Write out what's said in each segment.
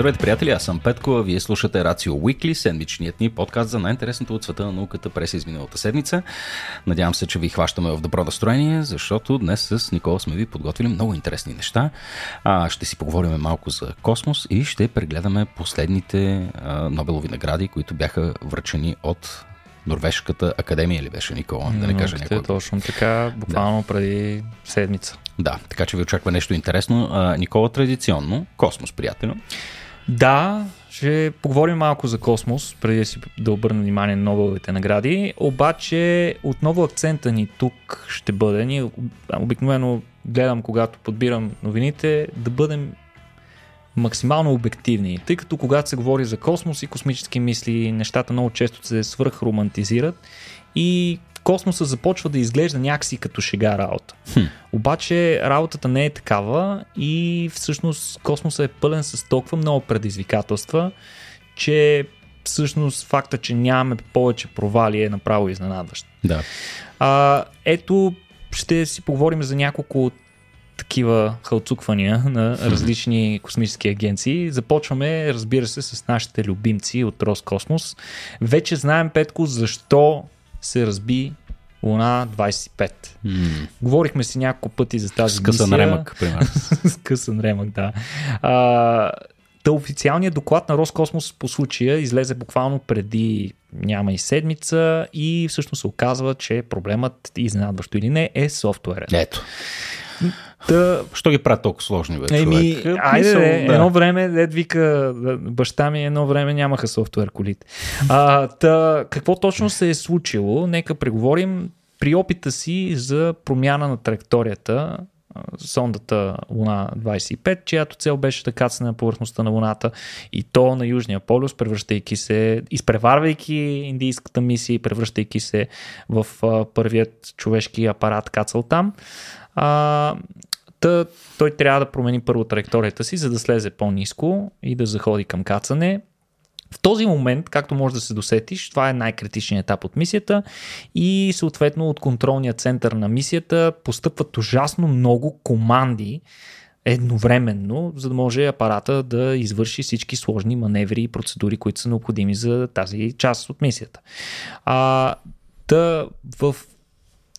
Здравейте, приятели, аз съм Петко, а вие слушате Рацио Уикли, седмичният ни подкаст за най-интересното от света на науката през изминалата седмица. Надявам се, че ви хващаме в добро настроение, защото днес с Никола сме ви подготвили много интересни неща. А, ще си поговорим малко за космос и ще прегледаме последните а, Нобелови награди, които бяха връчени от Норвежката академия ли беше Никола? Да не кажа някой. Точно така, буквално да. преди седмица. Да, така че ви очаква нещо интересно. А, Никола, традиционно, космос, приятел. Да, ще поговорим малко за космос, преди да, си, да обърна внимание на Нобеловите награди. Обаче отново акцента ни тук ще бъде, ние обикновено гледам, когато подбирам новините, да бъдем максимално обективни, тъй като когато се говори за космос и космически мисли, нещата много често се свръхромантизират и космоса започва да изглежда някакси като шега работа. Хм. Обаче работата не е такава и всъщност космоса е пълен с толкова много предизвикателства, че всъщност факта, че нямаме повече провали е направо изненадващ. Да. А, ето, ще си поговорим за няколко такива халцуквания на различни космически агенции. Започваме, разбира се, с нашите любимци от Роскосмос. Вече знаем, Петко, защо се разби Луна 25. Mm. Говорихме си няколко пъти за тази Скъсан мисия. ремък, примерно. Скъсан ремък, да. А, Та официалният доклад на Роскосмос по случая излезе буквално преди няма и седмица и всъщност се оказва, че проблемът, изненадващо или не, е софтуерът. Ето. Та... Що ги правят толкова сложни, бе, Еми, човек? айде, Мисъл, да. едно време, дед вика, баща ми едно време нямаха софтуер колите. А, та, какво точно се е случило? Нека преговорим при опита си за промяна на траекторията сондата Луна 25, чиято цел беше да кацне на повърхността на Луната и то на Южния полюс, превръщайки се, изпреварвайки индийската мисия и превръщайки се в а, първият човешки апарат кацал там. А, Та, той трябва да промени първо траекторията си, за да слезе по-низко и да заходи към кацане. В този момент, както може да се досетиш, това е най-критичният етап от мисията и съответно от контролния център на мисията постъпват ужасно много команди едновременно, за да може апарата да извърши всички сложни маневри и процедури, които са необходими за тази част от мисията. А, да, в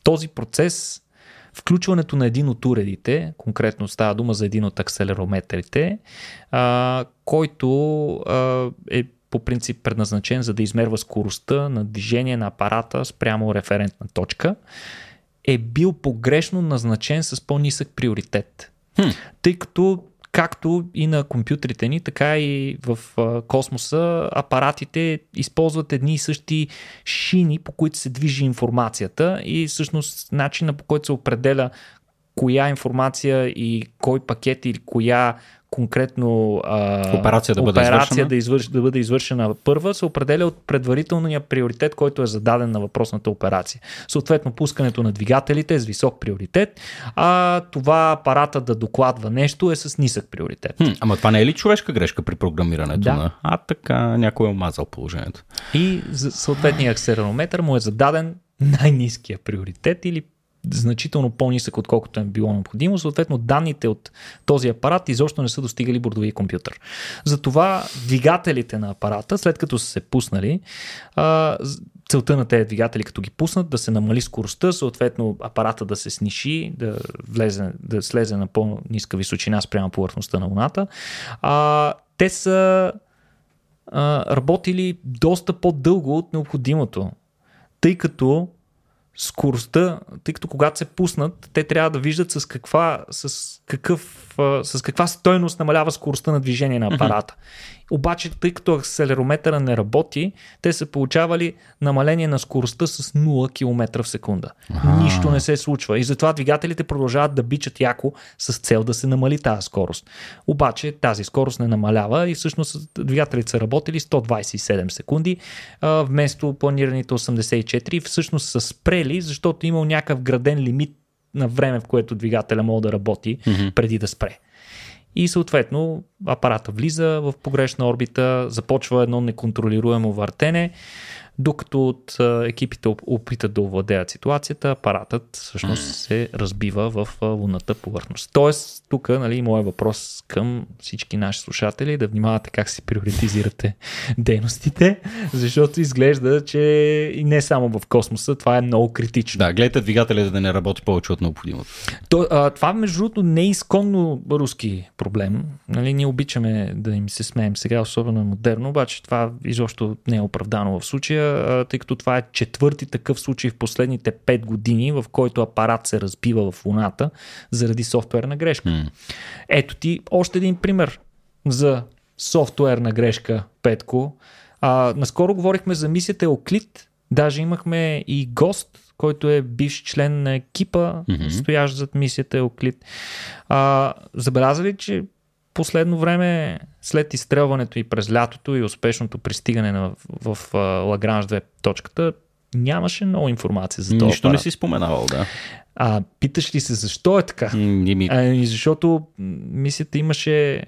този процес включването на един от уредите, конкретно става дума за един от акселерометрите, а, който а, е по принцип предназначен за да измерва скоростта на движение на апарата спрямо референтна точка, е бил погрешно назначен с по-нисък приоритет. Хм. Тъй като както и на компютрите ни, така и в космоса апаратите използват едни и същи шини, по които се движи информацията и всъщност начина по който се определя коя информация и кой пакет или коя конкретно а, операция, да бъде, операция извършена. Да, извърш, да бъде извършена първа, се определя от предварителния приоритет, който е зададен на въпросната операция. Съответно, пускането на двигателите е с висок приоритет, а това апарата да докладва нещо е с нисък приоритет. Хм, ама това не е ли човешка грешка при програмирането да. на... А, така, някой е омазал положението. И за съответния акселерометър му е зададен най-низкия приоритет или значително по-нисък, отколкото е било необходимо. Съответно, данните от този апарат изобщо не са достигали бордовия компютър. Затова двигателите на апарата, след като са се пуснали, целта на тези двигатели, като ги пуснат, да се намали скоростта, съответно апарата да се сниши, да, влезе, да слезе на по-ниска височина спрямо повърхността на Луната. А, те са а, работили доста по-дълго от необходимото, тъй като скоростта, тъй като когато се пуснат, те трябва да виждат с каква, с какъв, с каква стойност намалява скоростта на движение на апарата. Mm-hmm. Обаче, тъй като акселерометъра не работи, те са получавали намаление на скоростта с 0 км в секунда. Ага. Нищо не се случва. И затова двигателите продължават да бичат яко с цел да се намали тази скорост. Обаче тази скорост не намалява и всъщност двигателите са работили 127 секунди вместо планираните 84. Всъщност са спрели, защото имал някакъв граден лимит на време, в което двигателя може да работи mm-hmm. преди да спре и съответно апарата влиза в погрешна орбита, започва едно неконтролируемо въртене, докато от екипите опитат да овладеят ситуацията, апаратът всъщност се разбива в лунната повърхност. Тоест, тук нали, моят въпрос към всички наши слушатели да внимавате как си приоритизирате дейностите, защото изглежда, че и не само в космоса, това е много критично. Да, гледайте двигателя да не работи повече от необходимото. То, а, това, между другото, не е изконно руски проблем. Нали, ние обичаме да им се смеем сега, особено е модерно, обаче това изобщо не е оправдано в случая, тъй като това е четвърти такъв случай в последните 5 години, в който апарат се разбива в Луната заради софтуерна грешка. Mm. Ето ти още един пример за софтуерна грешка, Петко. А, наскоро говорихме за мисията Оклит, даже имахме и гост, който е бивш член на екипа, mm-hmm. стоящ зад мисията Еоклит. А, забеляза ли, че последно време, след изстрелването и през лятото и успешното пристигане на, в, в Лагранж 2 точката, нямаше много информация за това. Нищо апарат. не си споменавал, да. А питаш ли се защо е така? ми... А, защото мисията имаше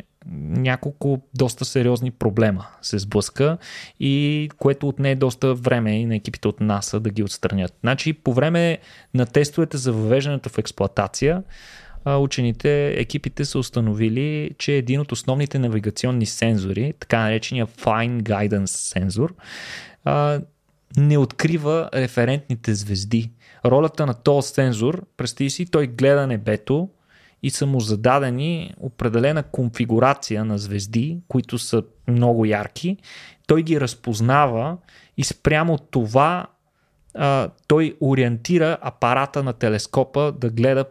няколко доста сериозни проблема се сблъска и което отне доста време и на екипите от НАСА да ги отстранят. Значи по време на тестовете за въвеждането в експлоатация учените, екипите са установили, че един от основните навигационни сензори, така наречения Fine Guidance сензор, не открива референтните звезди. Ролята на този сензор, представи си, той гледа небето и са му зададени определена конфигурация на звезди, които са много ярки. Той ги разпознава и спрямо това а, той ориентира апарата на телескопа да гледа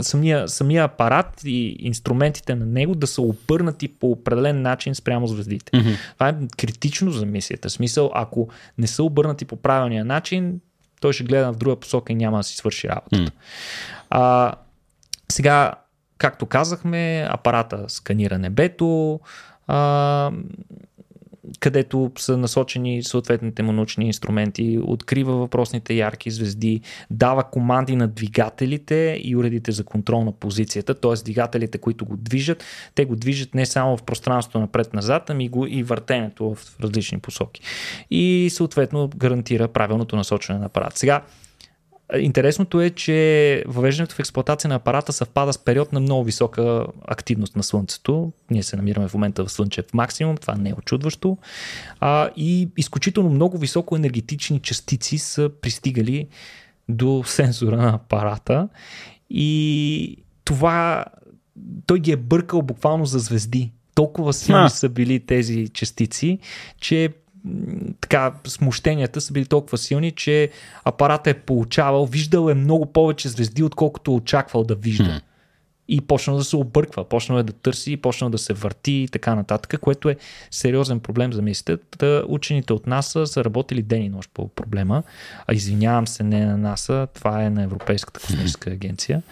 самия, самия апарат и инструментите на него да са обърнати по определен начин спрямо звездите. Mm-hmm. Това е критично за мисията. В смисъл, ако не са обърнати по правилния начин, той ще гледа в друга посока и няма да си свърши работата. Mm. А, сега, както казахме, апарата сканира небето, а, където са насочени съответните му научни инструменти, открива въпросните ярки звезди, дава команди на двигателите и уредите за контрол на позицията, т.е. двигателите, които го движат, те го движат не само в пространството напред-назад, ами го и въртенето в различни посоки. И съответно гарантира правилното насочване на апарат. Сега, Интересното е, че въвеждането в експлуатация на апарата съвпада с период на много висока активност на Слънцето. Ние се намираме в момента в Слънчев максимум, това не е очудващо. А, и изключително много високо енергетични частици са пристигали до сензора на апарата. И това той ги е бъркал буквално за звезди. Толкова силни са били тези частици, че така, смущенията са били толкова силни, че апаратът е получавал, виждал е много повече звезди, отколкото очаквал да вижда. Hmm и почна да се обърква, почна да търси, почна да се върти и така нататък, което е сериозен проблем за мисията. Учените от НАСА са работили ден и нощ по проблема. А извинявам се, не на НАСА, това е на Европейската космическа агенция.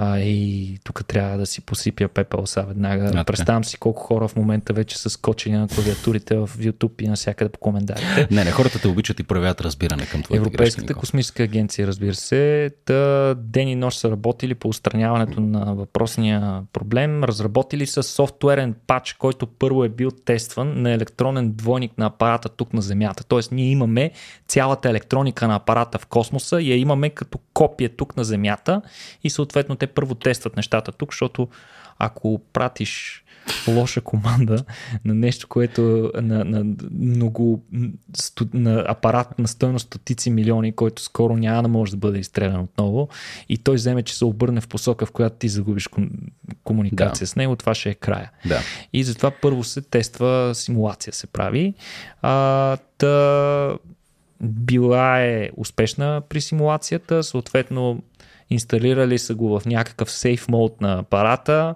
А, и тук трябва да си посипя пепел са веднага. А, Представям си колко хора в момента вече са скочени на клавиатурите в YouTube и навсякъде по коментарите. Не, не, хората те обичат и проявяват разбиране към това. Европейската грешка, космическа агенция, разбира се, та ден и нощ са работили по устраняването на въпросния проблем. Разработили са софтуерен пач, който първо е бил тестван на електронен двойник на апарата тук на Земята. Тоест ние имаме цялата електроника на апарата в космоса и я имаме като копия тук на Земята и съответно те първо тестват нещата тук, защото ако пратиш лоша команда на нещо, което на, на много на апарат на стоеност стотици милиони, който скоро няма да може да бъде изстрелян отново и той вземе, че се обърне в посока, в която ти загубиш комуникация да. с него, това ще е края. Да. И затова първо се тества симулация се прави. А, та, била е успешна при симулацията, съответно инсталирали са го в някакъв сейф мод на апарата,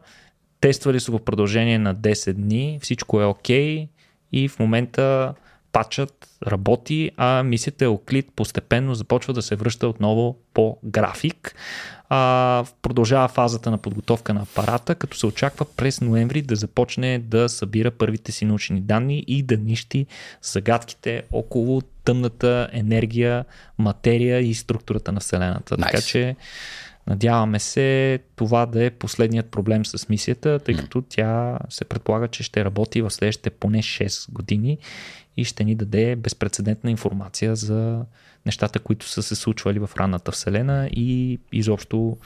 Тествали са го в продължение на 10 дни, всичко е окей okay, и в момента пачът работи, а мисията Euclid постепенно започва да се връща отново по график. А, продължава фазата на подготовка на апарата, като се очаква през ноември да започне да събира първите си научни данни и да нищи загадките около тъмната енергия, материя и структурата на Вселената. Nice. Така че Надяваме се това да е последният проблем с мисията, тъй като тя се предполага, че ще работи в следващите поне 6 години и ще ни даде безпредседентна информация за нещата, които са се случвали в ранната вселена и изобщо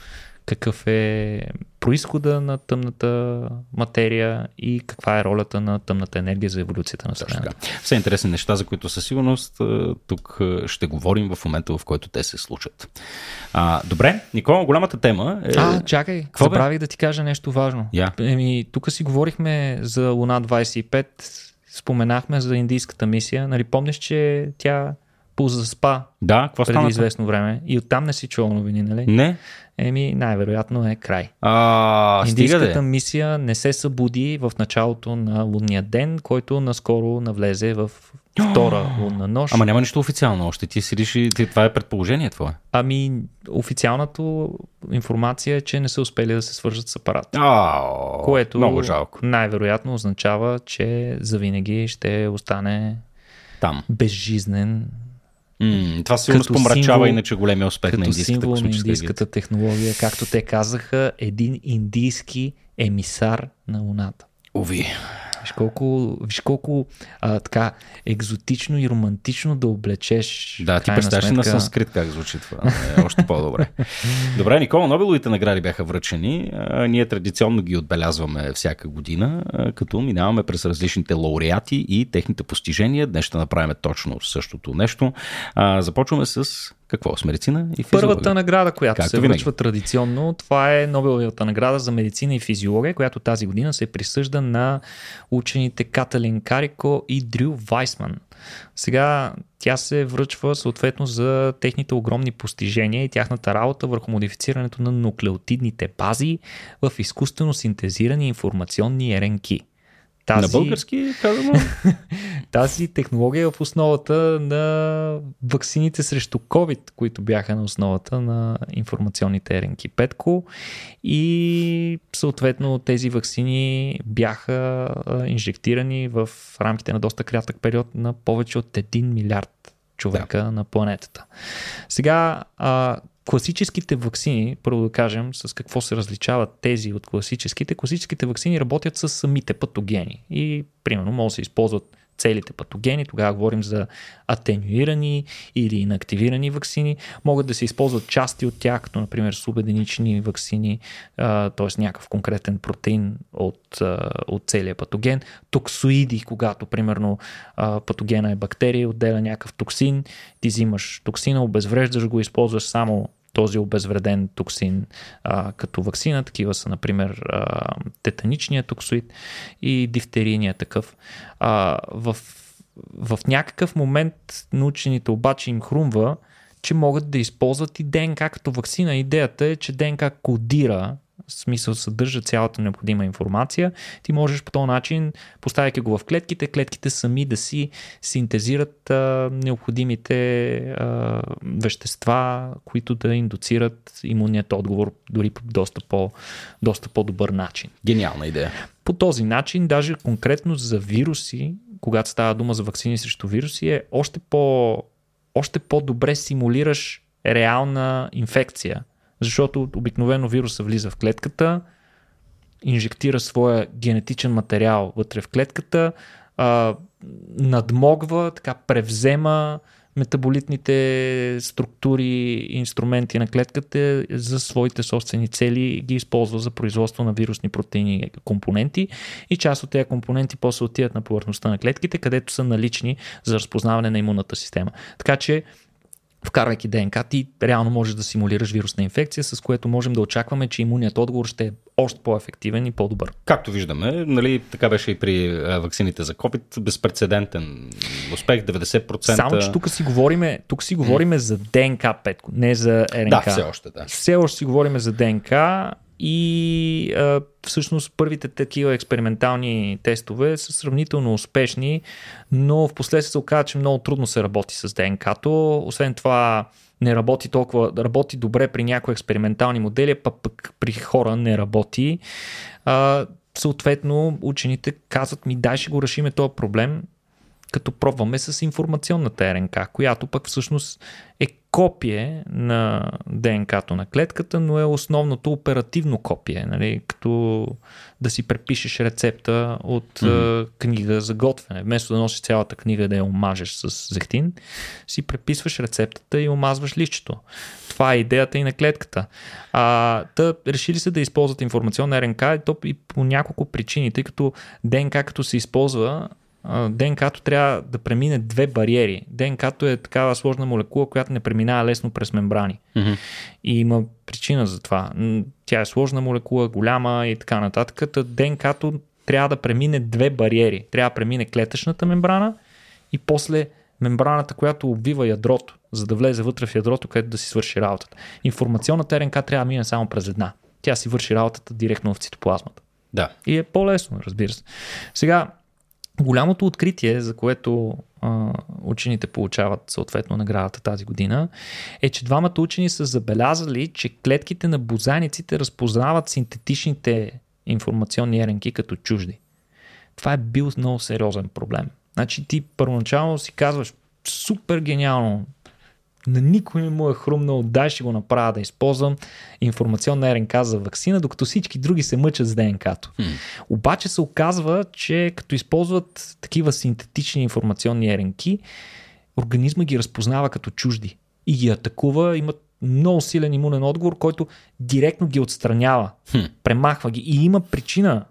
какъв е происхода на тъмната материя и каква е ролята на тъмната енергия за еволюцията на Вселената. Все интересни неща, за които със сигурност тук ще говорим в момента, в който те се случат. А, добре, Никола, голямата тема е... А, чакай, Какво забравих бе? да ти кажа нещо важно. Yeah. Еми, тук си говорихме за Луна 25, споменахме за индийската мисия. Нали, помниш, че тя позаспа да, какво преди стана? известно време. И оттам не си чувал новини, нали? Не. Еми, най-вероятно е край. А, Индийската мисия не се събуди в началото на лунния ден, който наскоро навлезе в втора лунна нощ. Ама няма нищо официално още. Ти си реши, ти, това е предположение твое. Ами, официалната информация е, че не са успели да се свържат с апарат. А, което много жалко. най-вероятно означава, че завинаги ще остане там. Безжизнен Mm, това сигурно помрачава иначе големия успех като на индийската символ на индийската технология, както те казаха, един индийски емисар на Луната. Ови. Виж колко, виж колко а, така екзотично и романтично да облечеш. Да, ти представяш сметка... на санскрит как звучи това. Е още по-добре. Добре, Никола, Нобеловите награди бяха връчени. А, ние традиционно ги отбелязваме всяка година, а, като минаваме през различните лауреати и техните постижения. Днес ще направим точно същото нещо. А, започваме с какво? С медицина и физиология? Първата награда, която Както се връчва традиционно, това е Нобеловата награда за медицина и физиология, която тази година се присъжда на учените Каталин Карико и Дрю Вайсман. Сега тя се връчва съответно за техните огромни постижения и тяхната работа върху модифицирането на нуклеотидните бази в изкуствено синтезирани информационни РНК. Тази, на български казано? тази технология е в основата на ваксините срещу COVID, които бяха на основата на информационните РНК Петко и съответно тези ваксини бяха инжектирани в рамките на доста кратък период на повече от 1 милиард човека да. на планетата. Сега а, класическите вакцини, първо да кажем с какво се различават тези от класическите. Класическите вакцини работят с самите патогени и примерно могат да се използват целите патогени, тогава говорим за атенюирани или инактивирани вакцини, могат да се използват части от тях, като например субеденични вакцини, т.е. някакъв конкретен протеин от, от целия патоген, токсоиди, когато примерно патогена е бактерия, отделя някакъв токсин, ти взимаш токсина, обезвреждаш го, използваш само този обезвреден токсин а, като вакцина. Такива са, например, а, тетаничния токсоид и дифтерийния такъв. А, в, в някакъв момент научените обаче им хрумва, че могат да използват и ДНК като вакцина. Идеята е, че ДНК кодира смисъл съдържа цялата необходима информация. Ти можеш по този начин, поставяйки го в клетките, клетките сами да си синтезират а, необходимите а, вещества, които да индуцират имунният отговор дори по доста, по, доста по-добър начин. Гениална идея. По този начин, даже конкретно за вируси, когато става дума за вакцини срещу вируси, е още, по, още по-добре симулираш реална инфекция защото обикновено вируса влиза в клетката, инжектира своя генетичен материал вътре в клетката, а, надмогва, така превзема метаболитните структури и инструменти на клетката за своите собствени цели ги използва за производство на вирусни протеини компоненти и част от тези компоненти после отиват на повърхността на клетките, където са налични за разпознаване на имунната система. Така че вкарвайки ДНК, ти реално можеш да симулираш вирусна инфекция, с което можем да очакваме, че имунният отговор ще е още по-ефективен и по-добър. Както виждаме, нали, така беше и при вакцините за COVID, безпредседентен успех, 90%. Само, че тук си говориме, тук си говориме за ДНК, Петко, не за РНК. Да, все още, да. Все още си говориме за ДНК и а, всъщност първите такива експериментални тестове са сравнително успешни, но в последствие се оказа, че много трудно се работи с ДНК-то. Освен това не работи толкова, работи добре при някои експериментални модели, пък, пък при хора не работи. А, съответно, учените казват ми, дай ще го решиме този проблем. Като пробваме с информационната РНК, която пък всъщност е копие на ДНК-то на клетката, но е основното оперативно копие, нали? като да си препишеш рецепта от mm-hmm. книга за готвене. Вместо да носиш цялата книга да я омажеш с зехтин, си преписваш рецептата и омазваш лището. Това е идеята и на клетката. А, та решили се да използват информационна РНК и то и по няколко причини, тъй като ДНК като се използва ДНК-то трябва да премине две бариери. ДНК-то е такава сложна молекула, която не преминава лесно през мембрани. Mm-hmm. И има причина за това. Тя е сложна молекула, голяма и така нататък. Та ДНК-то трябва да премине две бариери. Трябва да премине клетъчната мембрана и после мембраната, която обвива ядрото, за да влезе вътре в ядрото, където да си свърши работата. Информационната РНК трябва да мине само през една. Тя си върши работата директно в цитоплазмата. Да. И е по-лесно, разбира се. Сега, Голямото откритие, за което а, учените получават съответно наградата тази година, е, че двамата учени са забелязали, че клетките на бозайниците разпознават синтетичните информационни РНК като чужди. Това е бил много сериозен проблем. Значи ти първоначално си казваш супер гениално, на никой не му е хрумнал, дай ще го направя да използвам информационна РНК за вакцина, докато всички други се мъчат с ДНК-то. Hmm. Обаче се оказва, че като използват такива синтетични информационни РНК, организма ги разпознава като чужди и ги атакува, имат много силен имунен отговор, който директно ги отстранява, hmm. премахва ги. И има причина.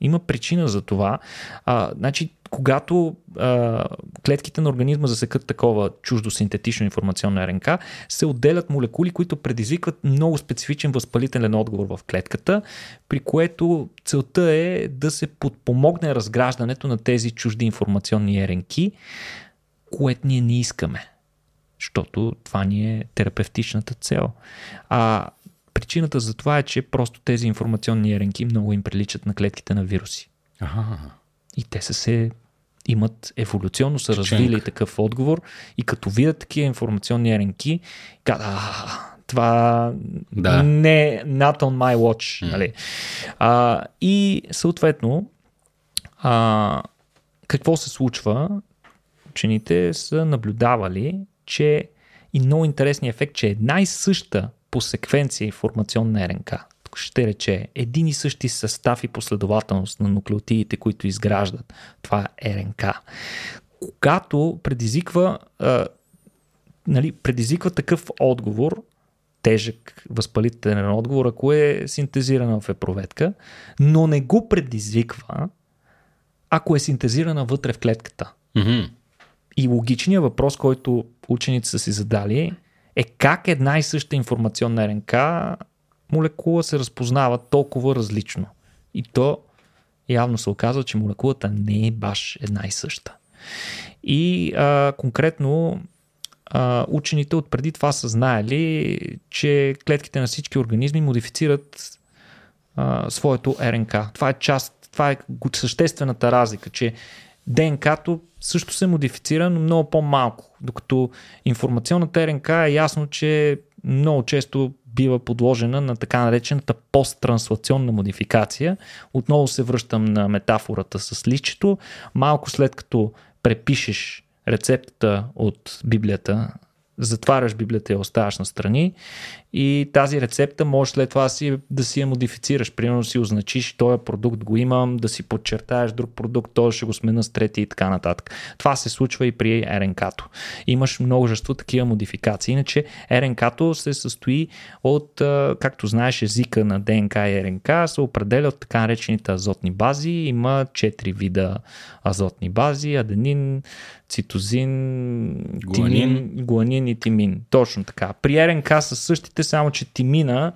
Има причина за това. А, значи, когато а, клетките на организма засекат такова чуждо синтетично информационно РНК, се отделят молекули, които предизвикват много специфичен възпалителен отговор в клетката, при което целта е да се подпомогне разграждането на тези чужди информационни РНК, което ние не искаме. Защото това ни е терапевтичната цел. А причината за това е, че просто тези информационни РНК много им приличат на клетките на вируси. Ага. И те са се имат еволюционно са развили такъв отговор и като видят такива информационни ренки, казват, това да. не not on my watch. Mm. Нали? А, и съответно, а, какво се случва? Учените са наблюдавали, че и много интересният ефект, че една и съща по секвенция информационна РНК, ще рече един и същи състав и последователност на нуклеотидите, които изграждат. Това е РНК. Когато предизвиква, а, нали, предизвиква такъв отговор, тежък възпалителен отговор, ако е синтезирана в епроветка, но не го предизвиква, ако е синтезирана вътре в клетката. Mm-hmm. И логичният въпрос, който учените са си задали е как една и съща информационна РНК молекула се разпознава толкова различно. И то явно се оказва, че молекулата не е баш една и съща. И а, конкретно а, учените от преди това са знаели, че клетките на всички организми модифицират а, своето РНК. Това е част, това е съществената разлика, че ДНК-то също се модифицира, но много по-малко. Докато информационната РНК е ясно, че много често бива подложена на така наречената посттранслационна модификация. Отново се връщам на метафората с личето. Малко след като препишеш рецептата от Библията затваряш Библията и оставаш на страни и тази рецепта може след това си, да си я модифицираш. Примерно си означиш, този продукт го имам, да си подчертаеш друг продукт, той ще го смена с трети и така нататък. Това се случва и при РНК-то. Имаш множество такива модификации. Иначе РНК-то се състои от, както знаеш, езика на ДНК и РНК се определя от така наречените азотни бази. Има четири вида азотни бази. Аденин, цитозин, гуанин. Тимин, гуанин и тимин. Точно така. При РНК са същите, само че тимина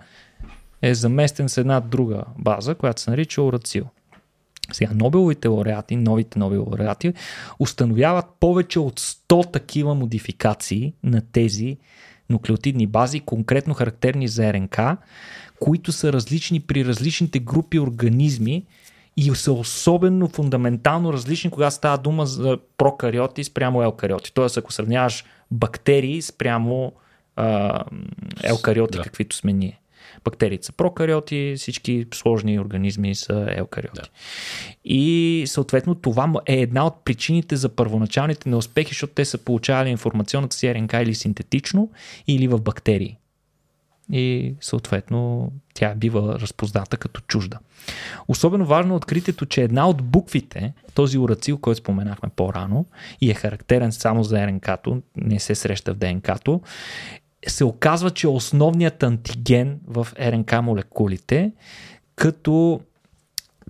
е заместен с една друга база, която се нарича урацил. Сега, Нобеловите лауреати, новите Нобелови лауреати, установяват повече от 100 такива модификации на тези нуклеотидни бази, конкретно характерни за РНК, които са различни при различните групи организми, и са особено фундаментално различни, когато става дума за прокариоти спрямо елкариоти. Тоест, ако сравняваш бактерии спрямо а, елкариоти, да. каквито сме ние. Бактериите са прокариоти, всички сложни организми са еукариоти. Да. И съответно това е една от причините за първоначалните неуспехи, защото те са получавали информационната си РНК или синтетично, или в бактерии и съответно тя бива разпозната като чужда. Особено важно е откритието, че една от буквите, този урацил, който споменахме по-рано и е характерен само за РНК-то, не се среща в ДНК-то, се оказва, че основният антиген в РНК молекулите, като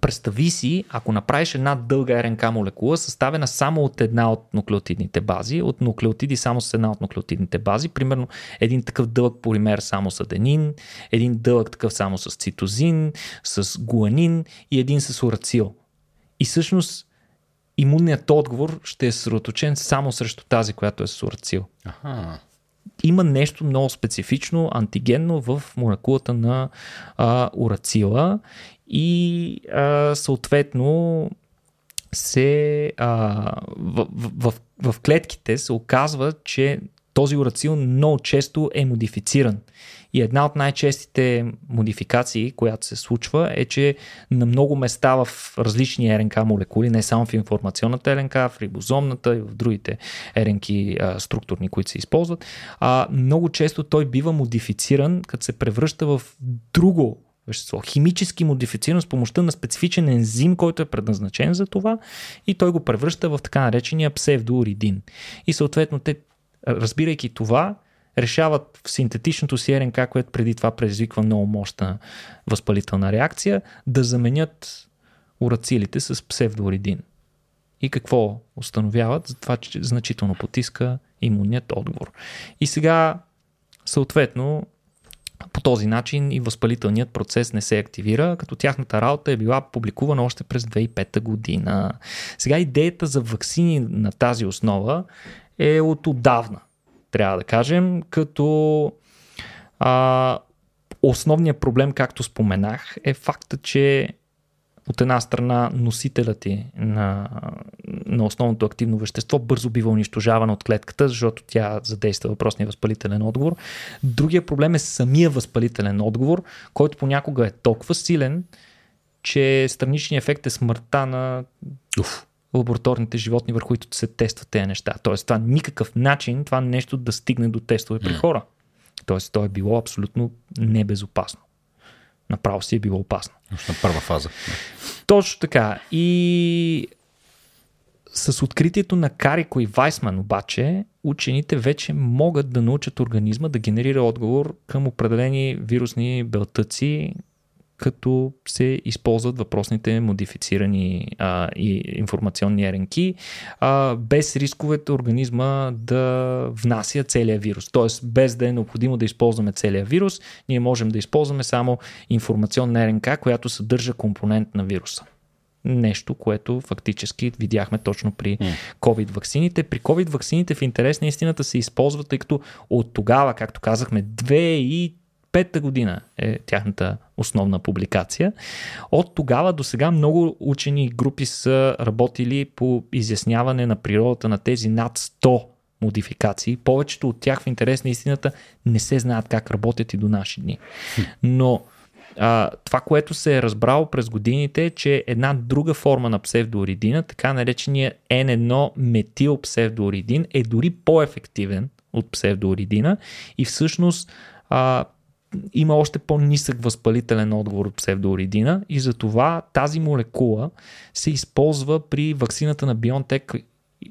Представи си, ако направиш една дълга РНК молекула, съставена само от една от нуклеотидните бази, от нуклеотиди само с една от нуклеотидните бази, примерно един такъв дълъг полимер само с аденин, един дълъг такъв само с цитозин, с гуанин и един с урацил. И всъщност имунният отговор ще е съсредоточен само срещу тази, която е с урацил. Ага. Има нещо много специфично, антигенно в молекулата на а, урацила и а, съответно се а, в, в, в, в клетките се оказва, че този урацил много често е модифициран. И една от най-честите модификации, която се случва, е, че на много места в различни РНК молекули, не само в информационната РНК, в рибозомната и в другите РНК структурни, които се използват, а, много често той бива модифициран, като се превръща в друго вещество. Химически модифициран с помощта на специфичен ензим, който е предназначен за това и той го превръща в така наречения псевдооридин. И съответно те, разбирайки това, решават в синтетичното си РНК, което преди това предизвиква много мощна възпалителна реакция, да заменят урацилите с псевдооридин. И какво установяват? За това, че значително потиска имунният отговор. И сега, съответно, по този начин и възпалителният процес не се активира, като тяхната работа е била публикувана още през 2005 година. Сега идеята за вакцини на тази основа е от отдавна, трябва да кажем, като а, основният проблем, както споменах, е факта, че от една страна носителят ти на, на основното активно вещество бързо бива унищожавана от клетката, защото тя задейства въпросния възпалителен отговор. Другия проблем е самия възпалителен отговор, който понякога е толкова силен, че страничният ефект е смъртта на Уф. Лабораторните животни, върху които се тестват тези неща. Тоест, това никакъв начин това нещо да стигне до тестове при хора. Тоест, то е било абсолютно небезопасно направо си е било опасно. Още на първа фаза. Точно така. И с откритието на Карико и Вайсман обаче, учените вече могат да научат организма да генерира отговор към определени вирусни белтъци, като се използват въпросните модифицирани а, и информационни РНК, а, без рисковете организма да внася целият вирус. Тоест, без да е необходимо да използваме целият вирус, ние можем да използваме само информационна РНК, която съдържа компонент на вируса нещо, което фактически видяхме точно при COVID ваксините. При COVID ваксините в интерес на истината се използват, тъй като от тогава, както казахме, две и Петта година е тяхната основна публикация. От тогава до сега много учени групи са работили по изясняване на природата на тези над 100 модификации. Повечето от тях в интерес на истината не се знаят как работят и до наши дни. Но а, това, което се е разбрало през годините е, че една друга форма на псевдооридина, така наречения N1 метил псевдооридин, е дори по-ефективен от псевдооридина и всъщност а, има още по-нисък възпалителен отговор от псевдооридина и затова тази молекула се използва при вакцината на BioNTech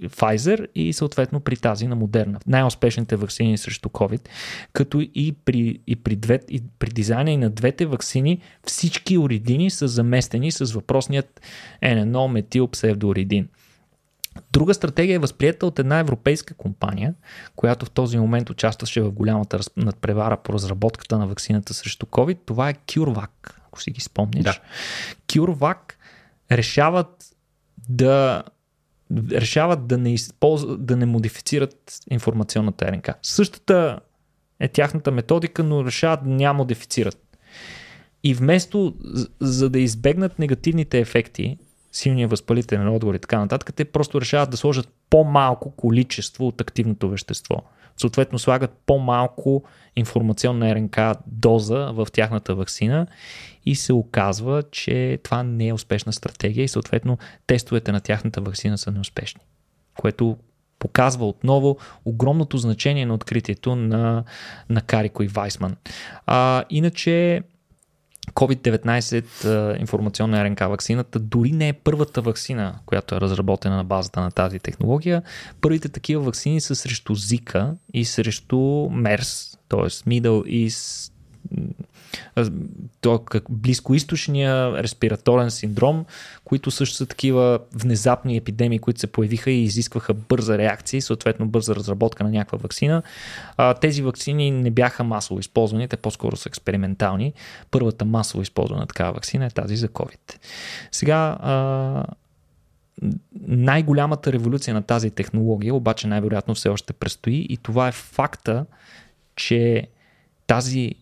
Pfizer и съответно при тази на Moderna. Най-успешните вакцини срещу COVID, като и при, и при, две, и при дизайна и на двете вакцини всички оридини са заместени с въпросният NNO метил псевдооридин. Друга стратегия е възприята от една европейска компания, която в този момент участваше в голямата надпревара по разработката на вакцината срещу COVID. Това е CureVac, ако си ги спомниш. Да. CureVac решават да решават да не, използват, да не модифицират информационната РНК. Същата е тяхната методика, но решават да няма модифицират. И вместо, за да избегнат негативните ефекти силния възпалителен отговор и така нататък, те просто решават да сложат по-малко количество от активното вещество съответно слагат по-малко информационна РНК доза в тяхната вакцина и се оказва, че това не е успешна стратегия и съответно тестовете на тяхната вакцина са неуспешни. Което показва отново огромното значение на откритието на, на Карико и Вайсман. А, иначе COVID-19 информационна РНК вакцината дори не е първата вакцина, която е разработена на базата на тази технология. Първите такива вакцини са срещу Zika и срещу MERS, т.е. Middle East то, как, близкоисточния респираторен синдром, които също са такива внезапни епидемии, които се появиха и изискваха бърза реакция, съответно бърза разработка на някаква вакцина. Тези вакцини не бяха масово използвани, те по-скоро са експериментални. Първата масово използвана такава вакцина е тази за COVID. Сега най-голямата революция на тази технология обаче най-вероятно все още предстои и това е факта, че тази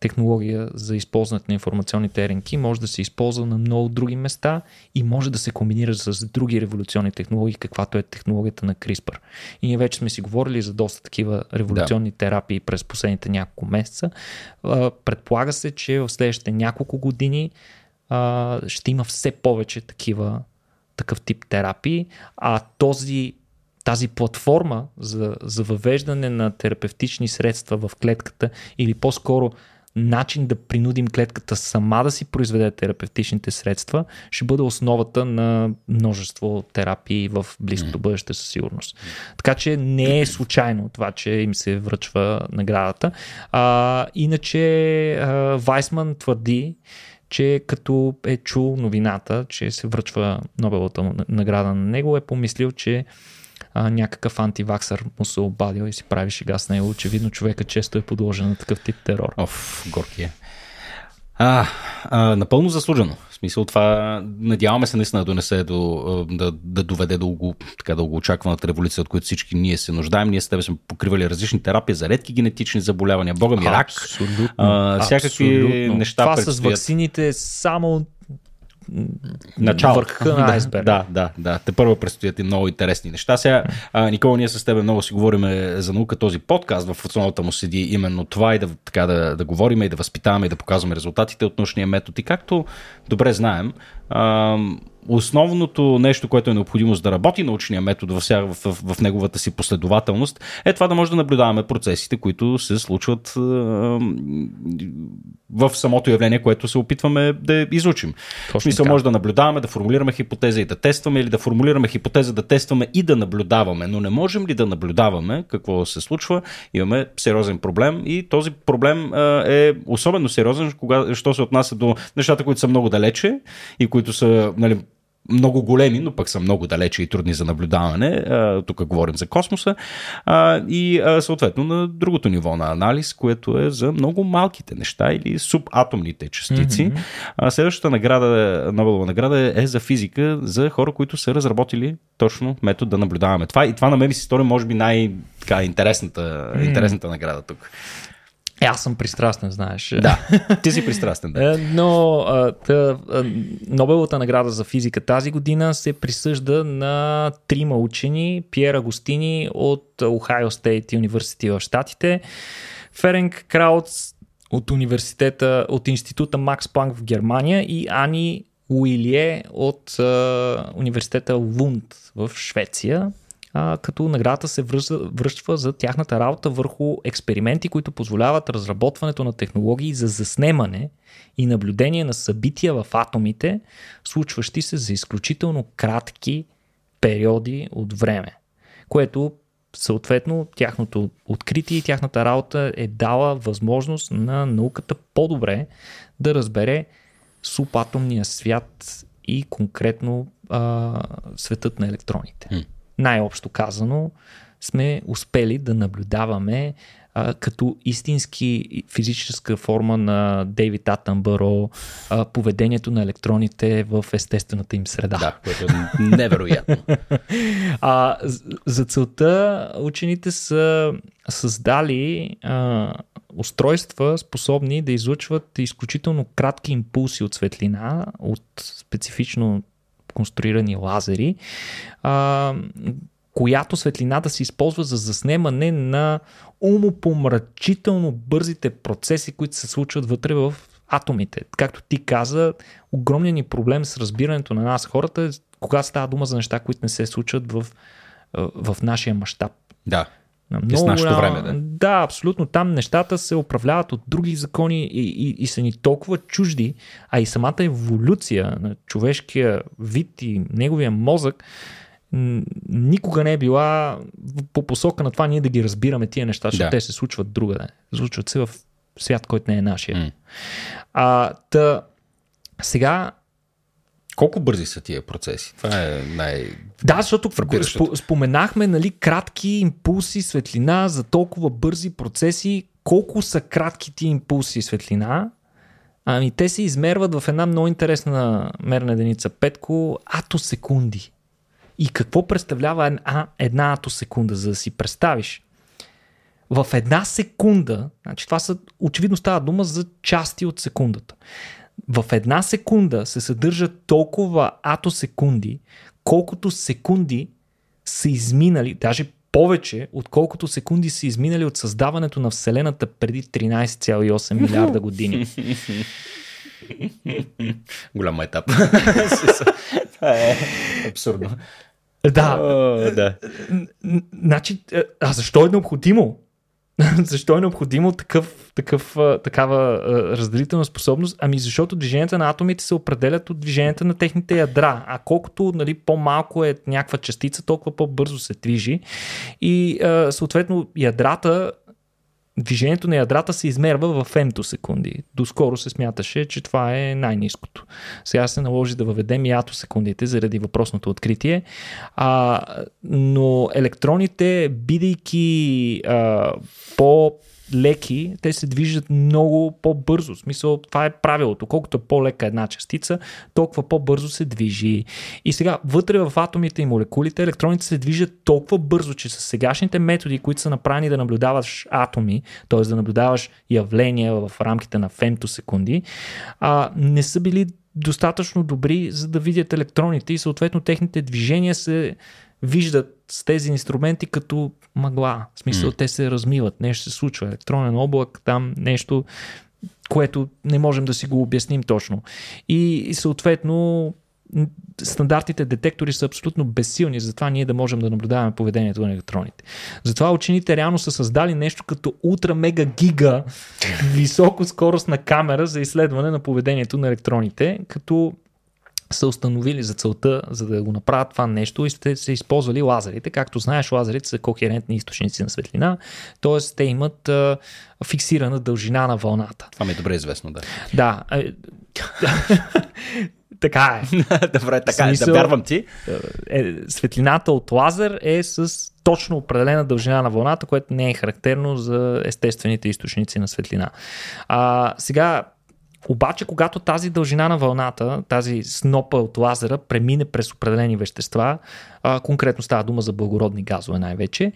технология за използването на информационните РНК може да се използва на много други места и може да се комбинира с други революционни технологии, каквато е технологията на CRISPR. И ние вече сме си говорили за доста такива революционни да. терапии през последните няколко месеца. Предполага се, че в следващите няколко години ще има все повече такива такъв тип терапии, а този тази платформа за, за въвеждане на терапевтични средства в клетката или по-скоро начин да принудим клетката сама да си произведе терапевтичните средства, ще бъде основата на множество терапии в близкото бъдеще със сигурност. Така че не е случайно това, че им се връчва наградата. А, иначе а, Вайсман твърди, че като е чул новината, че се връчва Нобелата награда на него, е помислил, че а, някакъв антиваксър му се обадил и си прави шега с него. Очевидно човека често е подложен на такъв тип терор. Оф, горки е. А, а, напълно заслужено. В смисъл това, надяваме се наистина да донесе до, да, да доведе до го, така дълго очакваната революция, от която всички ние се нуждаем. Ние с тебе сме покривали различни терапии за редки генетични заболявания, бога ми рак, абсолютно, а, всякакви абсолютно. неща Това предстоят. с ваксините само Начало. върха на айсберга. Да, да, да. Те първо предстоят и много интересни неща. Сега, а, Никола, ние с теб много си говорим за наука. Този подкаст в основата му седи именно това и да, така, да, да говорим и да възпитаваме и да показваме резултатите от научния метод. И както добре знаем, а, основното нещо, което е необходимо за да работи научния метод в, в, в, в неговата си последователност, е това да може да наблюдаваме процесите, които се случват е, в самото явление, което се опитваме да изучим. Точно в смисъл така. може да наблюдаваме, да формулираме хипотеза и да тестваме, или да формулираме хипотеза, да тестваме и да наблюдаваме. Но не можем ли да наблюдаваме какво се случва? Имаме сериозен проблем и този проблем е особено сериозен, кога, що се отнася до нещата, които са много далече и които са нали, много големи, но пък са много далече и трудни за наблюдаване. Тук говорим за космоса. И съответно на другото ниво на анализ, което е за много малките неща или субатомните частици. Mm-hmm. Следващата награда, Нобелова награда е за физика за хора, които са разработили точно метод да наблюдаваме това. И това на мен ми се стори, може би, най-интересната mm. интересната награда тук. Е, аз съм пристрастен, знаеш. Да, ти си пристрастен. Да. Е, но а, Нобеловата награда за физика тази година се присъжда на трима учени. Пьер Агустини от Ohio State University в Штатите, Ференк Краудс от университета, от института Макс Планк в Германия и Ани Уилие от а, университета Лунд в Швеция като наградата се връща за тяхната работа върху експерименти, които позволяват разработването на технологии за заснемане и наблюдение на събития в атомите, случващи се за изключително кратки периоди от време, което съответно тяхното откритие и тяхната работа е дала възможност на науката по-добре да разбере субатомния свят и конкретно а, светът на електроните най-общо казано, сме успели да наблюдаваме а, като истински физическа форма на Дейвид Атънбъро а, поведението на електроните в естествената им среда. Да, което е невероятно. а, за целта учените са създали а, устройства, способни да излъчват изключително кратки импулси от светлина, от специфично конструирани лазери, а, която светлината се използва за заснемане на умопомрачително бързите процеси, които се случват вътре в атомите. Както ти каза, огромният ни проблем с разбирането на нас хората е когато става дума за неща, които не се случват в, в нашия мащаб. Да. На много, с нашето време, да. Да, абсолютно. Там нещата се управляват от други закони и, и, и са ни толкова чужди, а и самата еволюция на човешкия вид и неговия мозък никога не е била по посока на това ние да ги разбираме тия неща, защото да. те се случват другаде. Случват се в свят, който не е нашия. Mm. А, та, сега колко бързи са тия процеси? Това е най... Да, защото споменахме нали, кратки импулси светлина за толкова бързи процеси. Колко са кратки ти импулси светлина? Ами те се измерват в една много интересна мерна единица Петко, атосекунди. И какво представлява една, една атосекунда, за да си представиш? В една секунда, значи това са, очевидно става дума за части от секундата. В една секунда се съдържат толкова атосекунди, колкото секунди са изминали, даже повече, отколкото секунди са изминали от създаването на Вселената преди 13,8 милиарда години. Голям етап. Това е абсурдно. Да. О, да. Значи, а защо е необходимо? Защо е необходимо такъв, такъв, такава разделителна способност? Ами защото движенията на атомите се определят от движенията на техните ядра. А колкото нали, по-малко е някаква частица, толкова по-бързо се движи. И съответно ядрата движението на ядрата се измерва в фемтосекунди. Доскоро се смяташе, че това е най-низкото. Сега се наложи да въведем и атосекундите заради въпросното откритие. А, но електроните, бидейки а, по леки, те се движат много по-бързо. В смисъл, това е правилото. Колкото по-лека една частица, толкова по-бързо се движи. И сега, вътре в атомите и молекулите, електроните се движат толкова бързо, че с сегашните методи, които са направени да наблюдаваш атоми, т.е. да наблюдаваш явления в рамките на фемтосекунди, а, не са били достатъчно добри, за да видят електроните и съответно техните движения се виждат с тези инструменти като мъгла. В смисъл, mm. те се размиват, нещо се случва. Електронен облак, там нещо, което не можем да си го обясним точно. И, и съответно, стандартните детектори са абсолютно безсилни, затова ние да можем да наблюдаваме поведението на електроните. Затова учените реално са създали нещо като ултра мега гига високо скоростна камера за изследване на поведението на електроните, като са установили за целта, за да го направят това нещо и сте се използвали лазерите. Както знаеш, лазерите са кохерентни източници на светлина, т.е. те имат а, фиксирана дължина на вълната. Това ми е добре известно, да. Да. така е. Добре, така е. Да вярвам ти. Е, светлината от лазер е с точно определена дължина на вълната, което не е характерно за естествените източници на светлина. А, сега, обаче, когато тази дължина на вълната, тази снопа от лазера премине през определени вещества, а, конкретно става дума за благородни газове най-вече,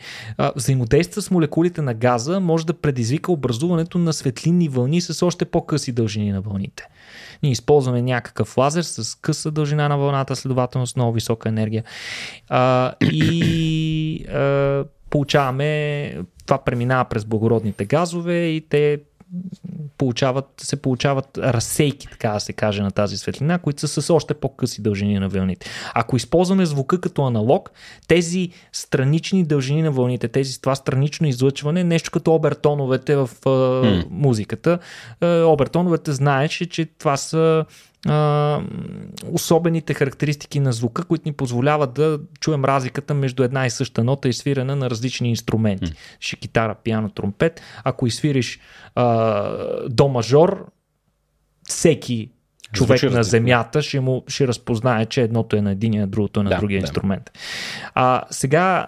взаимодейства с молекулите на газа може да предизвика образуването на светлинни вълни с още по-къси дължини на вълните. Ние използваме някакъв лазер с къса дължина на вълната, следователно с много висока енергия. А, и а, получаваме, това преминава през благородните газове и те получават, се получават разсейки, така да се каже, на тази светлина, които са с още по-къси дължини на вълните. Ако използваме звука като аналог, тези странични дължини на вълните, тези това странично излъчване, нещо като обертоновете в mm. музиката. обертоновете знаеш, че това са а, особените характеристики на звука, които ни позволяват да чуем разликата между една и съща нота и свирена на различни инструменти. Mm. Ще китара, пиано, тромпет. Ако изсвириш а, до мажор, всеки човек Звучи на земята ще, му, ще разпознае, че едното е на един, а другото е на да, другия да. инструмент. А, сега